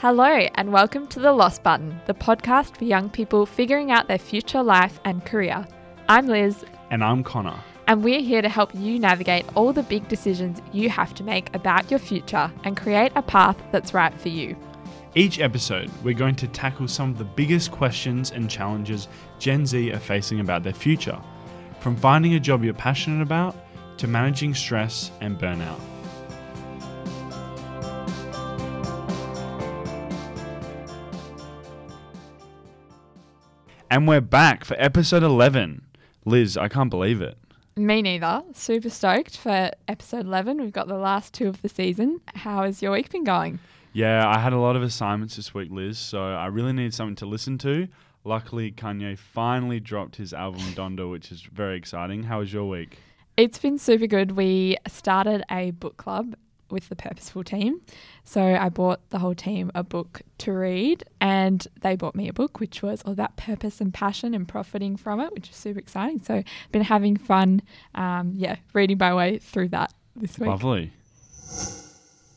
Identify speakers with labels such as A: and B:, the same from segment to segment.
A: Hello, and welcome to The Lost Button, the podcast for young people figuring out their future life and career. I'm Liz,
B: And I'm Connor.
A: and we're here to help you navigate all the big decisions you have to make about your future and create a path that's right for you.
B: Each episode, we're going to tackle some of the biggest questions and challenges Gen Z are facing about their future, from finding a job you're passionate about to managing stress and burnout. And we're back for episode 11. Liz, I can't believe it.
A: Me neither. Super stoked for episode 11. We've got the last two of the season. How has your week been going?
B: Yeah, I had a lot of assignments this week, Liz, so I really needed something to listen to. Luckily, Kanye finally dropped his album Donda, which is very exciting. How was your week?
A: It's been super good. We started a book club with the Purposeful team. So I bought the whole team a book to read, and they bought me a book, which was all about purpose and passion and profiting from it, which is super exciting. So I've been having fun, um, yeah, reading my way through that this week.
B: Lovely.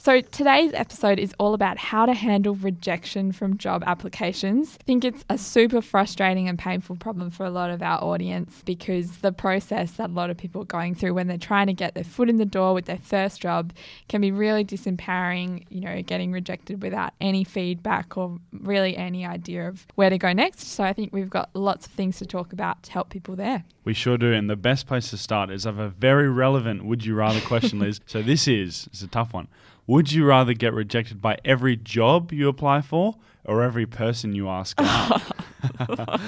A: So today's episode is all about how to handle rejection from job applications. I think it's a super frustrating and painful problem for a lot of our audience because the process that a lot of people are going through when they're trying to get their foot in the door with their first job can be really disempowering, you know, getting rejected without any feedback or really any idea of where to go next. So I think we've got lots of things to talk about to help people there.
B: We sure do. And the best place to start is of a very relevant would you rather question, Liz. so this is it's a tough one. Would you rather get rejected by every job you apply for or every person you ask out?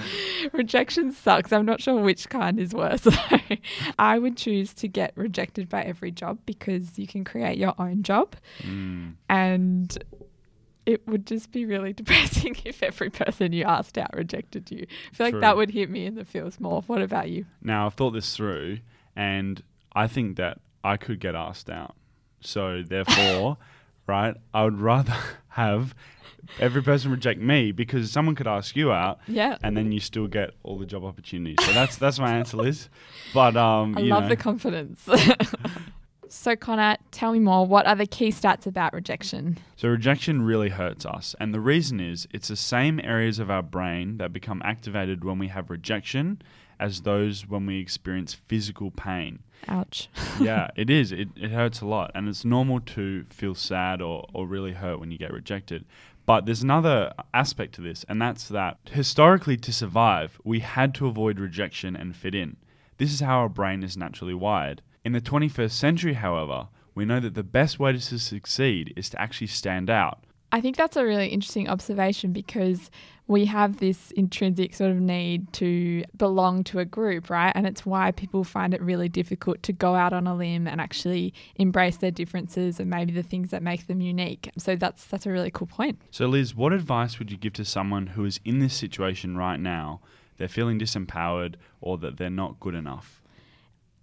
A: Rejection sucks. I'm not sure which kind is worse. I would choose to get rejected by every job because you can create your own job
B: Mm,
A: and it would just be really depressing if every person you asked out rejected you. I feel like that would hit me in the feels more. What about you?
B: Now, I've thought this through, and I think that I could get asked out. So, therefore, right, I would rather have every person reject me because someone could ask you out,
A: Yeah.
B: and then you still get all the job opportunities. So that's that's my answer, Liz. But um,
A: I
B: you
A: love
B: know,
A: the confidence. so, Connor, tell me more. What are the key stats about rejection?
B: So rejection really hurts us, and the reason is it's the same areas of our brain that become activated when we have rejection as those when we experience physical pain.
A: Ouch.
B: yeah, it is. It, it hurts a lot, and it's normal to feel sad or, or really hurt when you get rejected. But there's another aspect to this, and that's that historically, to survive, we had to avoid rejection and fit in. This is how our brain is naturally wired. In the 21st century, however, we know that the best way to succeed is to actually stand out.
A: I think that's a really interesting observation because we have this intrinsic sort of need to belong to a group, right? And it's why people find it really difficult to go out on a limb and actually embrace their differences and maybe the things that make them unique. So that's that's a really cool point.
B: So, Liz, what advice would you give to someone who is in this situation right now? They're feeling disempowered or that they're not good enough.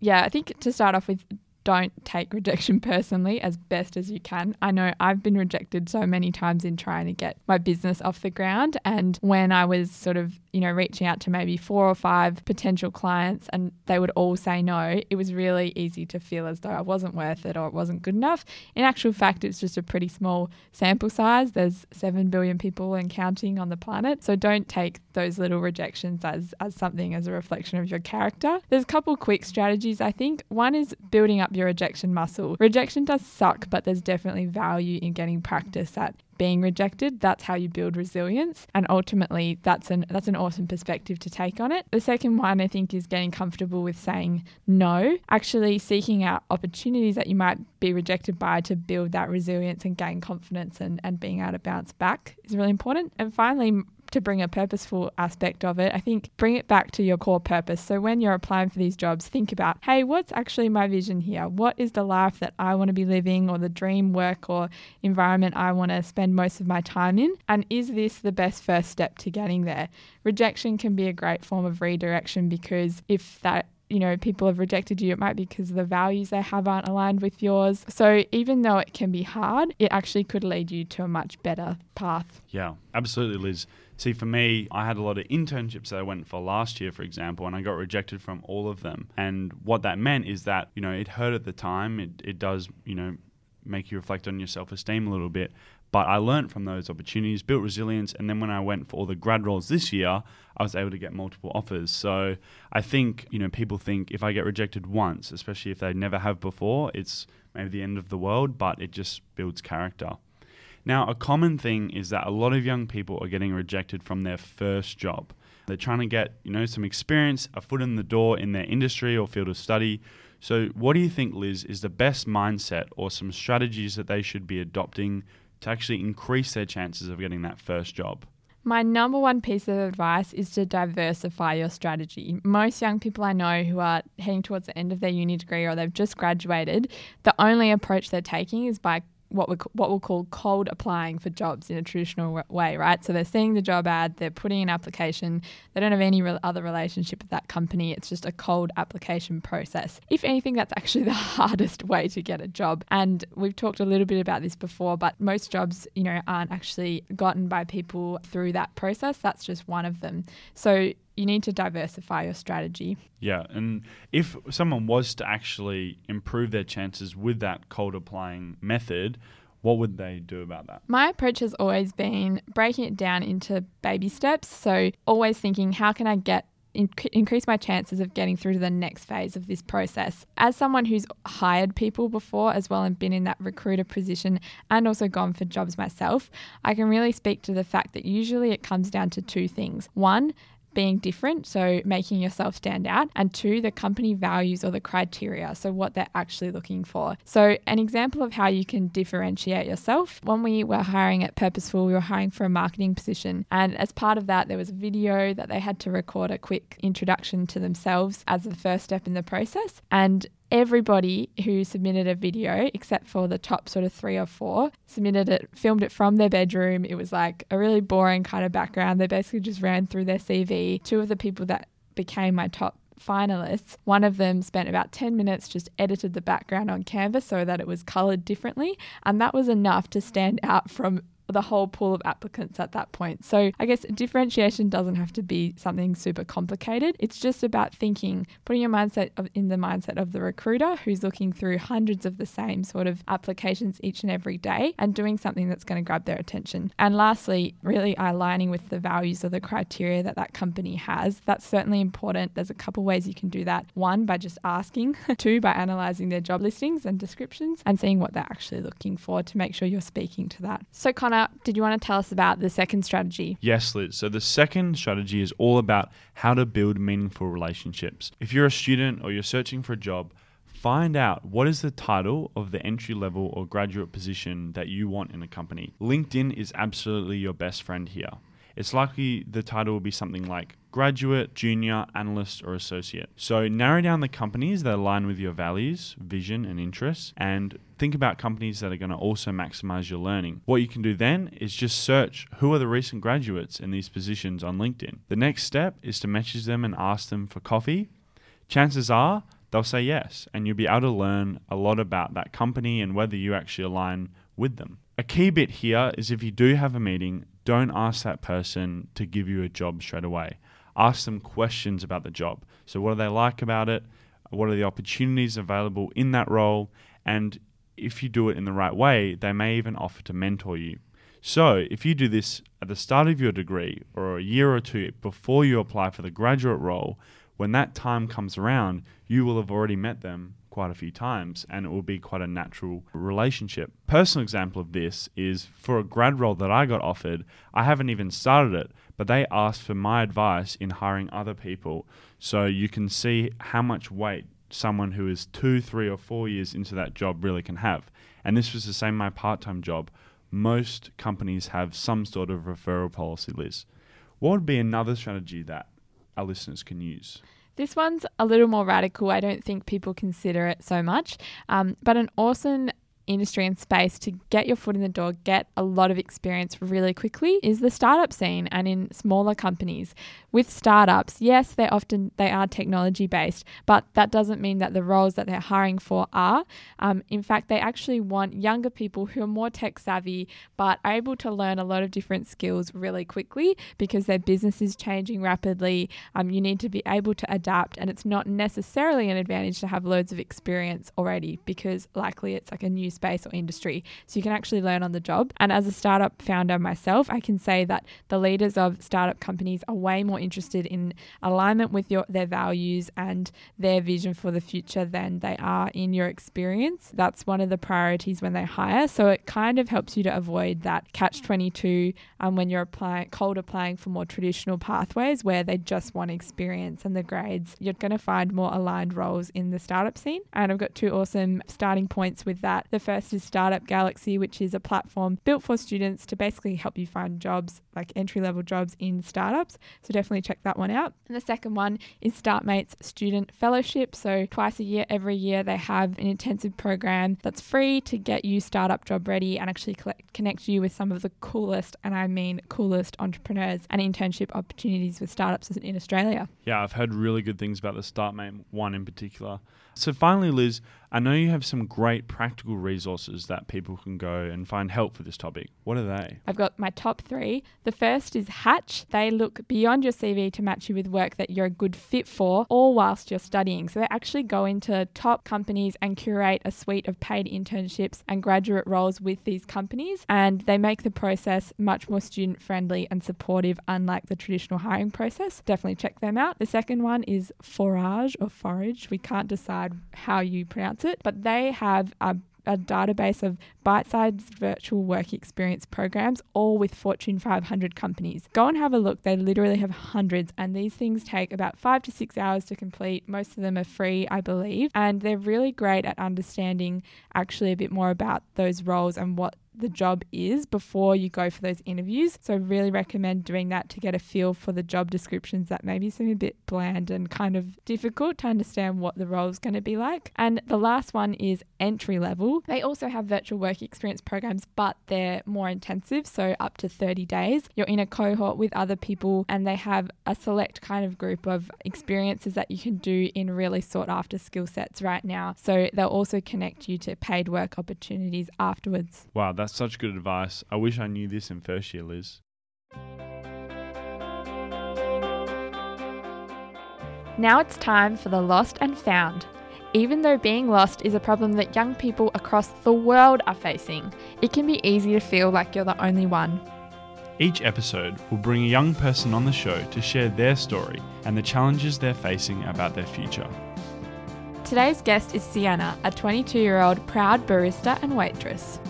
A: Yeah, I think to start off with don't take rejection personally as best as you can. I know I've been rejected so many times in trying to get my business off the ground. And when I was sort of, you know, reaching out to maybe four or five potential clients and they would all say no, it was really easy to feel as though I wasn't worth it or it wasn't good enough. In actual fact, it's just a pretty small sample size. There's 7 billion people and counting on the planet. So don't take those little rejections as, as something as a reflection of your character. There's a couple quick strategies, I think. One is building up your rejection muscle. Rejection does suck, but there's definitely value in getting practice at being rejected. That's how you build resilience. And ultimately that's an that's an awesome perspective to take on it. The second one I think is getting comfortable with saying no. Actually seeking out opportunities that you might be rejected by to build that resilience and gain confidence and, and being able to bounce back is really important. And finally to bring a purposeful aspect of it, I think bring it back to your core purpose. So when you're applying for these jobs, think about, hey, what's actually my vision here? What is the life that I want to be living or the dream work or environment I want to spend most of my time in? And is this the best first step to getting there? Rejection can be a great form of redirection because if that you know, people have rejected you, it might be because the values they have aren't aligned with yours. So even though it can be hard, it actually could lead you to a much better path.
B: Yeah, absolutely, Liz. See, for me, I had a lot of internships that I went for last year, for example, and I got rejected from all of them. And what that meant is that, you know, it hurt at the time. It, it does, you know, make you reflect on your self esteem a little bit. But I learned from those opportunities, built resilience, and then when I went for all the grad roles this year, I was able to get multiple offers. So I think, you know, people think if I get rejected once, especially if they never have before, it's maybe the end of the world, but it just builds character. Now, a common thing is that a lot of young people are getting rejected from their first job. They're trying to get, you know, some experience, a foot in the door in their industry or field of study. So, what do you think, Liz, is the best mindset or some strategies that they should be adopting to actually increase their chances of getting that first job?
A: My number one piece of advice is to diversify your strategy. Most young people I know who are heading towards the end of their uni degree or they've just graduated, the only approach they're taking is by what we what we'll call cold applying for jobs in a traditional way, right? So they're seeing the job ad, they're putting an application, they don't have any re- other relationship with that company. It's just a cold application process. If anything, that's actually the hardest way to get a job. And we've talked a little bit about this before, but most jobs, you know, aren't actually gotten by people through that process. That's just one of them. So you need to diversify your strategy.
B: Yeah, and if someone was to actually improve their chances with that cold applying method, what would they do about that?
A: My approach has always been breaking it down into baby steps. So, always thinking, how can I get increase my chances of getting through to the next phase of this process. As someone who's hired people before as well and been in that recruiter position and also gone for jobs myself, I can really speak to the fact that usually it comes down to two things. One, being different, so making yourself stand out, and two, the company values or the criteria, so what they're actually looking for. So, an example of how you can differentiate yourself when we were hiring at Purposeful, we were hiring for a marketing position, and as part of that, there was a video that they had to record a quick introduction to themselves as the first step in the process. And everybody who submitted a video, except for the top sort of three or four, submitted it, filmed it from their bedroom. It was like a really boring kind of background. They basically just ran through their CV. Two of the people that became my top finalists, one of them spent about 10 minutes just edited the background on Canva so that it was colored differently. And that was enough to stand out from the whole pool of applicants at that point. So I guess differentiation doesn't have to be something super complicated. It's just about thinking, putting your mindset of, in the mindset of the recruiter who's looking through hundreds of the same sort of applications each and every day and doing something that's going to grab their attention. And lastly, really aligning with the values or the criteria that that company has. That's certainly important. There's a couple ways you can do that. One, by just asking. Two, by analyzing their job listings and descriptions and seeing what they're actually looking for to make sure you're speaking to that. So, Connor, did you want to tell us about the second strategy?
B: Yes, Liz. So, the second strategy is all about how to build meaningful relationships. If you're a student or you're searching for a job, find out what is the title of the entry level or graduate position that you want in a company. LinkedIn is absolutely your best friend here it's likely the title will be something like graduate, junior, analyst, or associate. So narrow down the companies that align with your values, vision, and interests, and think about companies that are going to also maximize your learning. What you can do then is just search who are the recent graduates in these positions on LinkedIn. The next step is to message them and ask them for coffee. Chances are they'll say yes, and you'll be able to learn a lot about that company and whether you actually align with them. A key bit here is if you do have a meeting, don't ask that person to give you a job straight away. Ask them questions about the job. So, what do they like about it? What are the opportunities available in that role? And if you do it in the right way, they may even offer to mentor you. So, if you do this at the start of your degree or a year or two before you apply for the graduate role, when that time comes around, you will have already met them quite a few times and it will be quite a natural relationship. Personal example of this is for a grad role that I got offered, I haven't even started it, but they asked for my advice in hiring other people. So you can see how much weight someone who is two, three, or four years into that job really can have. And this was the same my part time job. Most companies have some sort of referral policy list. What would be another strategy that our listeners can use?
A: This one's a little more radical. I don't think people consider it so much, um, but an awesome industry and space to get your foot in the door, get a lot of experience really quickly is the startup scene and in smaller companies. With startups, yes, they often they are technology based, but that doesn't mean that the roles that they're hiring for are. Um, in fact, they actually want younger people who are more tech savvy but are able to learn a lot of different skills really quickly because their business is changing rapidly. Um, you need to be able to adapt, and it's not necessarily an advantage to have loads of experience already because likely it's like a new or industry. So you can actually learn on the job. And as a startup founder myself, I can say that the leaders of startup companies are way more interested in alignment with your their values and their vision for the future than they are in your experience. That's one of the priorities when they hire. So it kind of helps you to avoid that catch 22 um, when you're applying cold applying for more traditional pathways where they just want experience and the grades. You're going to find more aligned roles in the startup scene. And I've got two awesome starting points with that. The first is Startup Galaxy, which is a platform built for students to basically help you find jobs, like entry level jobs in startups. So definitely check that one out. And the second one is StartMates Student Fellowship. So twice a year, every year, they have an intensive program that's free to get you startup job ready and actually collect, connect you with some of the coolest, and I mean coolest entrepreneurs and internship opportunities with startups in Australia.
B: Yeah, I've heard really good things about the StartMate one in particular. So finally, Liz, I know you have some great practical resources that people can go and find help for this topic. What are they?
A: I've got my top three. The first is Hatch. They look beyond your CV to match you with work that you're a good fit for, all whilst you're studying. So they actually go into top companies and curate a suite of paid internships and graduate roles with these companies. And they make the process much more student friendly and supportive, unlike the traditional hiring process. Definitely check them out. The second one is Forage or Forage. We can't decide how you pronounce it, but they have a a database of bite sized virtual work experience programs, all with Fortune 500 companies. Go and have a look. They literally have hundreds, and these things take about five to six hours to complete. Most of them are free, I believe, and they're really great at understanding actually a bit more about those roles and what the job is before you go for those interviews. So, I really recommend doing that to get a feel for the job descriptions that maybe seem a bit bland and kind of difficult to understand what the role is going to be like. And the last one is entry level. They also have virtual work experience programs, but they're more intensive, so up to 30 days. You're in a cohort with other people, and they have a select kind of group of experiences that you can do in really sought after skill sets right now. So, they'll also connect you to paid work opportunities afterwards.
B: Wow, that's such good advice. I wish I knew this in first year, Liz.
A: Now it's time for the lost and found. Even though being lost is a problem that young people across the world are facing, it can be easy to feel like you're the only one.
B: Each episode will bring a young person on the show to share their story and the challenges they're facing about their future.
A: Today's guest is Sienna, a 22 year old proud barista and waitress.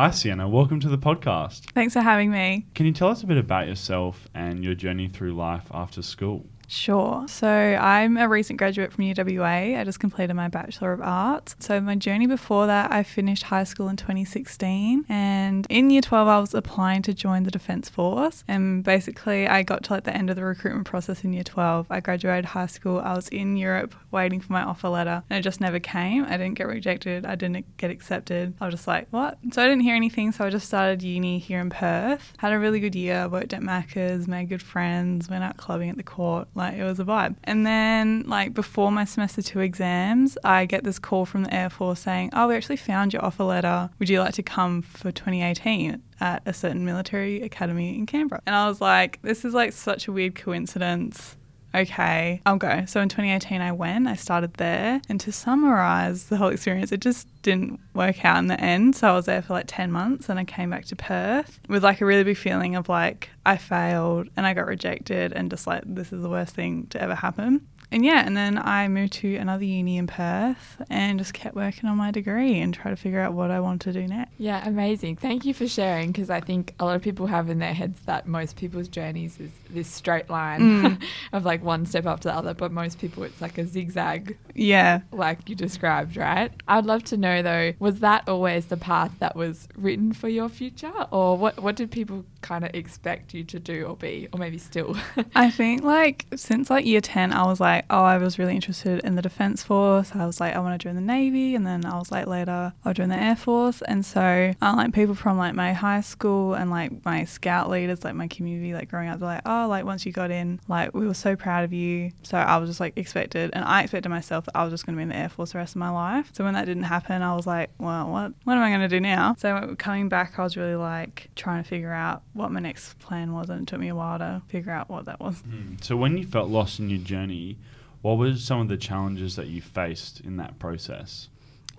B: Hi, Sienna. Welcome to the podcast.
C: Thanks for having me.
B: Can you tell us a bit about yourself and your journey through life after school?
C: Sure. So I'm a recent graduate from UWA. I just completed my Bachelor of Arts. So my journey before that, I finished high school in 2016. And in year 12, I was applying to join the Defence Force. And basically, I got to like the end of the recruitment process in year 12. I graduated high school. I was in Europe waiting for my offer letter. And it just never came. I didn't get rejected. I didn't get accepted. I was just like, what? So I didn't hear anything. So I just started uni here in Perth. Had a really good year. Worked at Macca's, made good friends, went out clubbing at the court like it was a vibe. And then like before my semester two exams, I get this call from the Air Force saying, "Oh, we actually found your offer letter. Would you like to come for 2018?" At a certain military academy in Canberra. And I was like, this is like such a weird coincidence okay, I'll go. So in 2018, I went, I started there. And to summarize the whole experience, it just didn't work out in the end. So I was there for like 10 months and I came back to Perth with like a really big feeling of like, I failed and I got rejected and just like, this is the worst thing to ever happen and yeah, and then I moved to another uni in Perth and just kept working on my degree and try to figure out what I want to do next.
A: Yeah, amazing. Thank you for sharing because I think a lot of people have in their heads that most people's journeys is this straight line mm. of like one step after the other, but most people it's like a zigzag.
C: Yeah.
A: Like you described, right? I'd love to know though, was that always the path that was written for your future or what what did people kind of expect you to do or be or maybe still?
C: I think like since like year 10 I was like like, oh, I was really interested in the Defence Force. I was like, I want to join the Navy. And then I was like, later, I'll join the Air Force. And so, uh, like, people from like my high school and like my scout leaders, like my community, like growing up, they're like, oh, like, once you got in, like, we were so proud of you. So I was just like expected. And I expected myself that I was just going to be in the Air Force the rest of my life. So when that didn't happen, I was like, well, what, what am I going to do now? So coming back, I was really like trying to figure out what my next plan was. And it took me a while to figure out what that was.
B: Mm. So when you felt lost in your journey, What were some of the challenges that you faced in that process?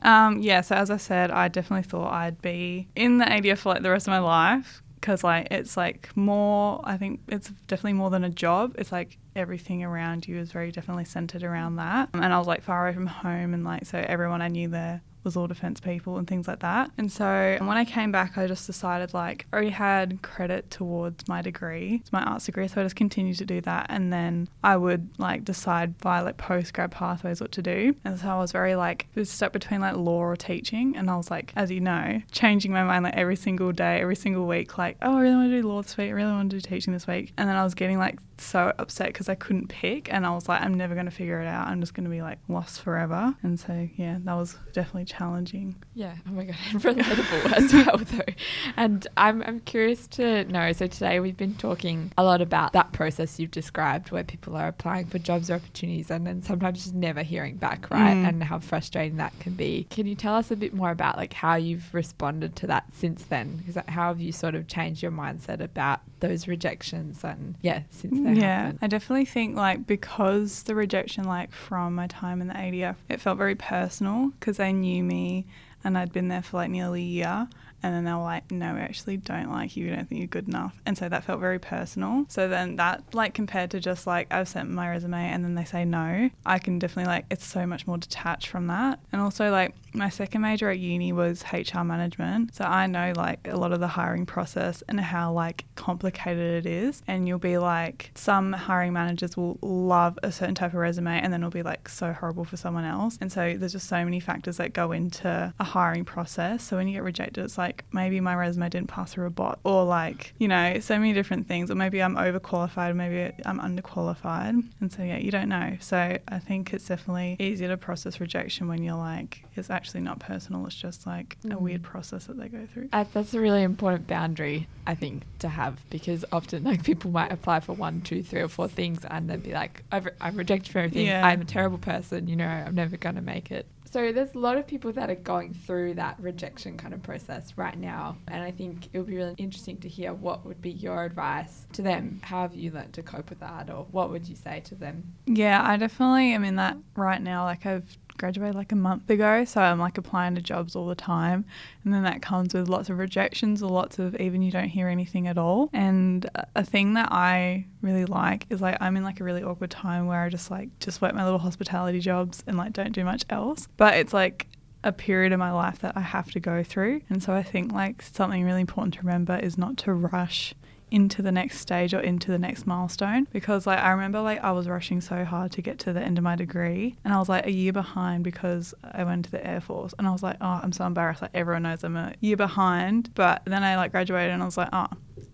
C: Um, yeah, so as I said, I definitely thought I'd be in the ADF for like the rest of my life because like it's like more. I think it's definitely more than a job. It's like everything around you is very definitely centered around that. And I was like far away from home, and like so everyone I knew there was all defence people and things like that. And so when I came back, I just decided like I already had credit towards my degree, it's my arts degree, so I just continued to do that, and then I would like decide via like post grad pathways what to do. And so I was very like was stuck between like law or teaching, and I was like, as you know, changing my mind like every single day, every single week, like oh I really want to do law this week, I really want to do teaching this week, and then I was getting like so upset because I couldn't pick, and I was like I'm never going to figure it out. I'm just going to be like lost forever. And so yeah, that was definitely challenging.
A: Yeah. Oh my god, and relatable as well though. And I'm I'm curious to know. So today we've been talking a lot about that process you've described, where people are applying for jobs or opportunities, and then sometimes just never hearing back, right?
C: Mm.
A: And how frustrating that can be. Can you tell us a bit more about like how you've responded to that since then? Because how have you sort of changed your mindset about those rejections and yeah, since then?
C: yeah, I definitely think like because the rejection like from my time in the ADF, it felt very personal because they knew me and I'd been there for like nearly a year. And then they were like, no, we actually don't like you. We don't think you're good enough. And so that felt very personal. So then that, like, compared to just like I've sent my resume and then they say no, I can definitely, like, it's so much more detached from that. And also, like, my second major at uni was HR management. So I know, like, a lot of the hiring process and how, like, complicated it is. And you'll be like, some hiring managers will love a certain type of resume and then it'll be, like, so horrible for someone else. And so there's just so many factors that go into a hiring process. So when you get rejected, it's like, maybe my resume didn't pass through a bot or like you know so many different things or maybe i'm overqualified maybe i'm underqualified and so yeah you don't know so i think it's definitely easier to process rejection when you're like it's actually not personal it's just like a
A: Mm.
C: weird process that they go through
A: Uh, that's a really important boundary, I think, to have because often like people might apply for one, two, three, or four things and then be like, I've, I'm rejected for everything.
C: Yeah.
A: I'm a terrible person. You know, I'm never going to make it. So there's a lot of people that are going through that rejection kind of process right now. And I think it would be really interesting to hear what would be your advice to them. How have you learned to cope with that? Or what would you say to them?
C: Yeah, I definitely am in that right now. Like I've graduated like a month ago, so I'm like applying to jobs all the time, and then that comes with lots of rejections or lots of even you don't hear anything at all. And a- thing that I really like is like I'm in like a really awkward time where I just like just work my little hospitality jobs and like don't do much else. But it's like a period of my life that I have to go through. And so I think like something really important to remember is not to rush into the next stage or into the next milestone because like I remember like I was rushing so hard to get to the end of my degree and I was like a year behind because I went to the Air Force and I was like oh I'm so embarrassed like everyone knows I'm a year behind. But then I like graduated and I was like oh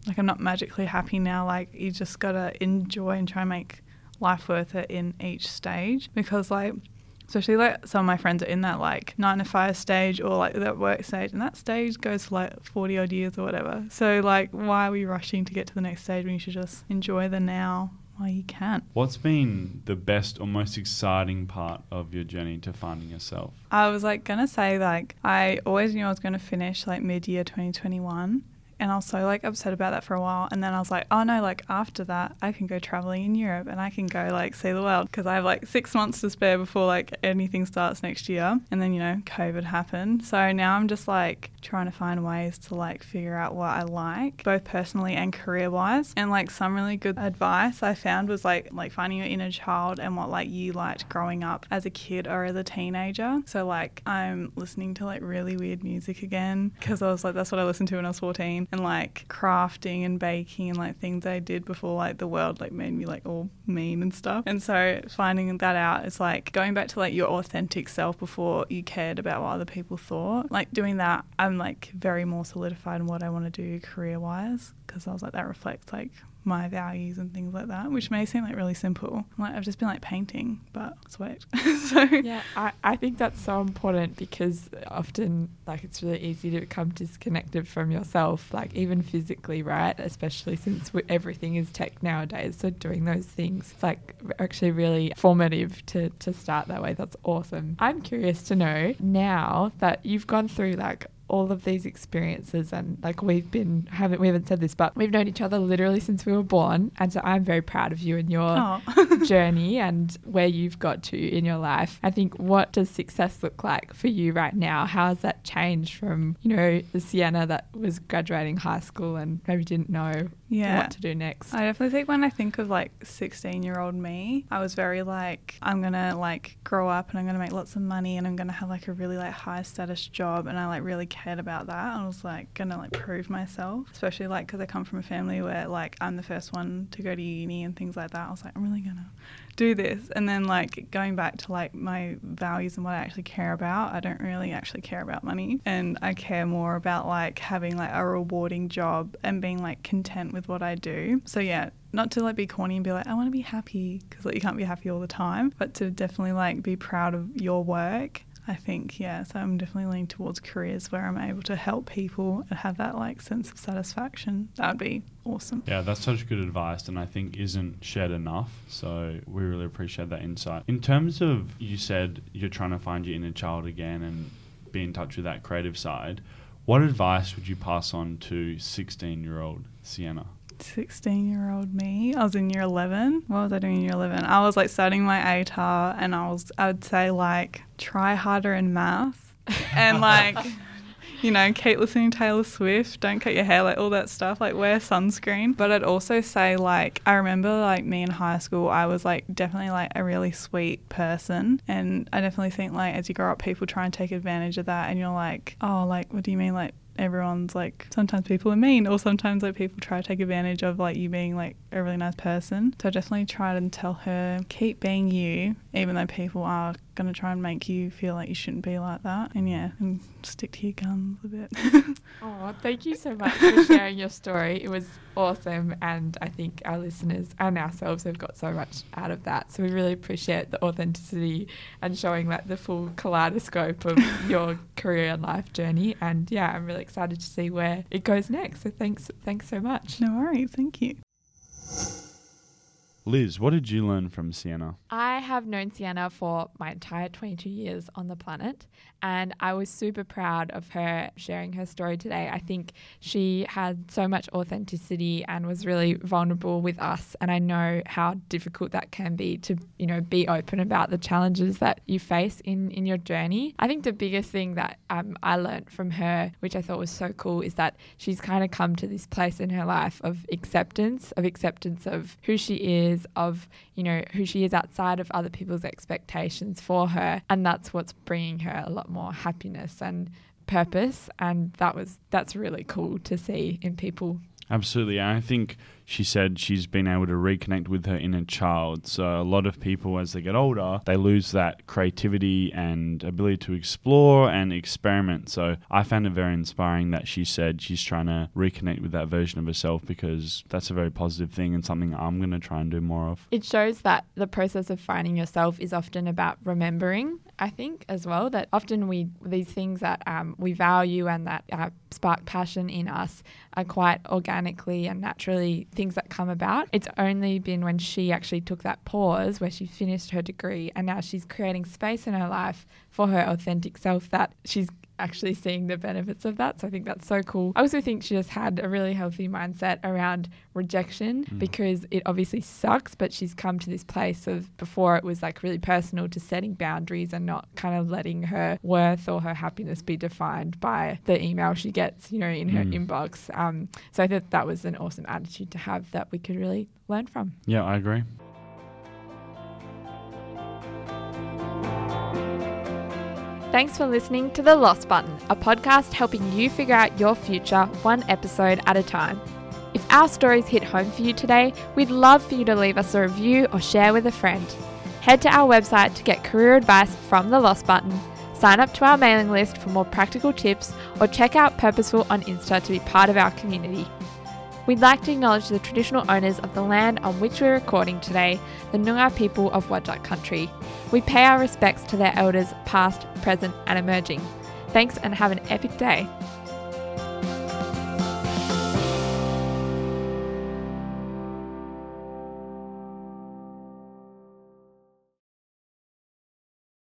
C: like I'm not magically happy now like you just gotta enjoy and try and make life worth it in each stage. Because like especially like some of my friends are in that like nine to five stage or like that work stage and that stage goes for like 40 odd years or whatever. So like why are we rushing to get to the next stage when you should just enjoy the now? While you can
B: What's been the best or most exciting part of your journey to finding yourself?
C: i was like gonna say like i always knew i was gonna finish like mid-year 2021 and I was so like upset about that for a while. And then I was like, oh no, like after that, I can go traveling in Europe and I can go like see the world because I have like six months to spare before like anything starts next year. And then, you know, COVID happened. So now I'm just like trying to find ways to like figure out what I like, both personally and career wise. And like some really good advice I found was like, like finding your inner child and what like you liked growing up as a kid or as a teenager. So like I'm listening to like really weird music again because I was like, that's what I listened to when I was 14 and like crafting and baking and like things I did before like the world like made me like all mean and stuff. And so finding that out is like going back to like your authentic self before you cared about what other people thought. Like doing that, I'm like very more solidified in what I want to do career wise because I was like, that reflects like my values and things like that, which may seem like really simple. Like I've just been like painting, but sweet. so
A: Yeah, I, I think that's so important because often, like, it's really easy to become disconnected from yourself, like, even physically, right? Especially since everything is tech nowadays. So, doing those things, it's like actually really formative to, to start that way. That's awesome. I'm curious to know now that you've gone through, like, all of these experiences and like we've been haven't we haven't said this but we've known each other literally since we were born and so I'm very proud of you and your journey and where you've got to in your life. I think what does success look like for you right now? How has that changed from, you know, the Sienna that was graduating high school and maybe didn't know
C: Yeah.
A: what to do next?
C: I definitely think when I think of like 16 year old me, I was very like, I'm gonna like grow up and I'm gonna make lots of money and I'm gonna have like a really like high status job. And I like really cared about that. I was like gonna like prove myself, especially like because I come from a family where like I'm the first one to go to uni and things like that. I was like, I'm really gonna do this. And then like going back to like my values and what I actually care about, I don't really actually care about money. And I care more about like having like a rewarding job and being like content with what I do. So yeah, not to like be corny and be like, I want to be happy because like you can't be happy all the time, but to definitely like be proud of your work. I think, yeah. So I'm definitely leaning towards careers where I'm able to help people and have that like sense of satisfaction. That would be awesome.
B: Yeah, that's such good advice, and I think isn't shared enough. So we really appreciate that insight. In terms of, you said you're trying to find your inner child again and be in touch with that creative side. What advice would you pass on to 16 year old Sienna?
C: 16 year old me. I was in year 11. What was I doing in year 11? I was like studying my ATAR and I was, I would say like try harder in maths and like, you know, keep listening to Taylor Swift, don't cut your hair, like all that stuff, like wear sunscreen. But I'd also say like, I remember like me in high school, I was like definitely like a really sweet person. And I definitely think like as you grow up, people try and take advantage of that and you're like, oh, like, what do you mean? Like, everyone's like sometimes people are mean or sometimes like people try to take advantage of like you being like a really nice person. So I definitely try and tell her keep being you even though people are going to try and make you feel like you shouldn't be like that and yeah and stick to your guns a bit
A: Oh, thank you so much for sharing your story. It was awesome, and I think our listeners and ourselves have got so much out of that. So we really appreciate the authenticity and showing like the full kaleidoscope of your career and life journey. And yeah, I'm really excited to see where it goes next. So thanks, thanks so much.
C: no worries thank you
B: Liz, what did you learn from Sienna?
A: I have known Sienna for my entire 22 years on the planet, and I was super proud of her sharing her story today. I think she had so much authenticity and was really vulnerable with us, and I know how difficult that can be to, you know, be open about the challenges that you face in in your journey. I think the biggest thing that um, I learned from her, which I thought was so cool, is that she's kind of come to this place in her life of acceptance, of acceptance of who she is, of you know who she is outside of other people's expectations for her, and that's what's bringing her a lot more happiness and purpose. And that was that's really cool to see in people.
B: Absolutely. I think she said she's been able to reconnect with her inner child. So a lot of people, as they get older, they lose that creativity and ability to explore and experiment. So I found it very inspiring that she said she's trying to reconnect with that version of herself because that's a very positive thing and something I'm going to try and do more of.
A: It shows that the process of finding yourself is often about remembering. I think as well that often we these things that um, we value and that uh, spark passion in us are quite organically and naturally things that come about. It's only been when she actually took that pause where she finished her degree and now she's creating space in her life for her authentic self that she's actually seeing the benefits of that. So I think that's so cool. I also think she just had a really healthy mindset around rejection because it obviously sucks, but she's come to this place of before it was like really personal to setting boundaries and not kind of letting her worth or her happiness be defined by the email she gets, you know, in her
B: Mm.
A: inbox. Um, so I thought that was an awesome attitude to have that we could really learn from.
B: Yeah, I agree.
A: Thanks for listening to The Lost Button, a podcast helping you figure out your future one episode at a time. If our stories hit home for you today, we'd love for you to leave us a review or share with a friend. Head to our website to get career advice from The Lost Button, sign up to our mailing list for more practical tips, or check out Purposeful on Insta to be part of our community. We'd like to acknowledge the traditional owners of the land on which we're recording today, the Noongar people of Wadjuk country. We pay our respects to their elders, past, present, and emerging. Thanks and have an epic day.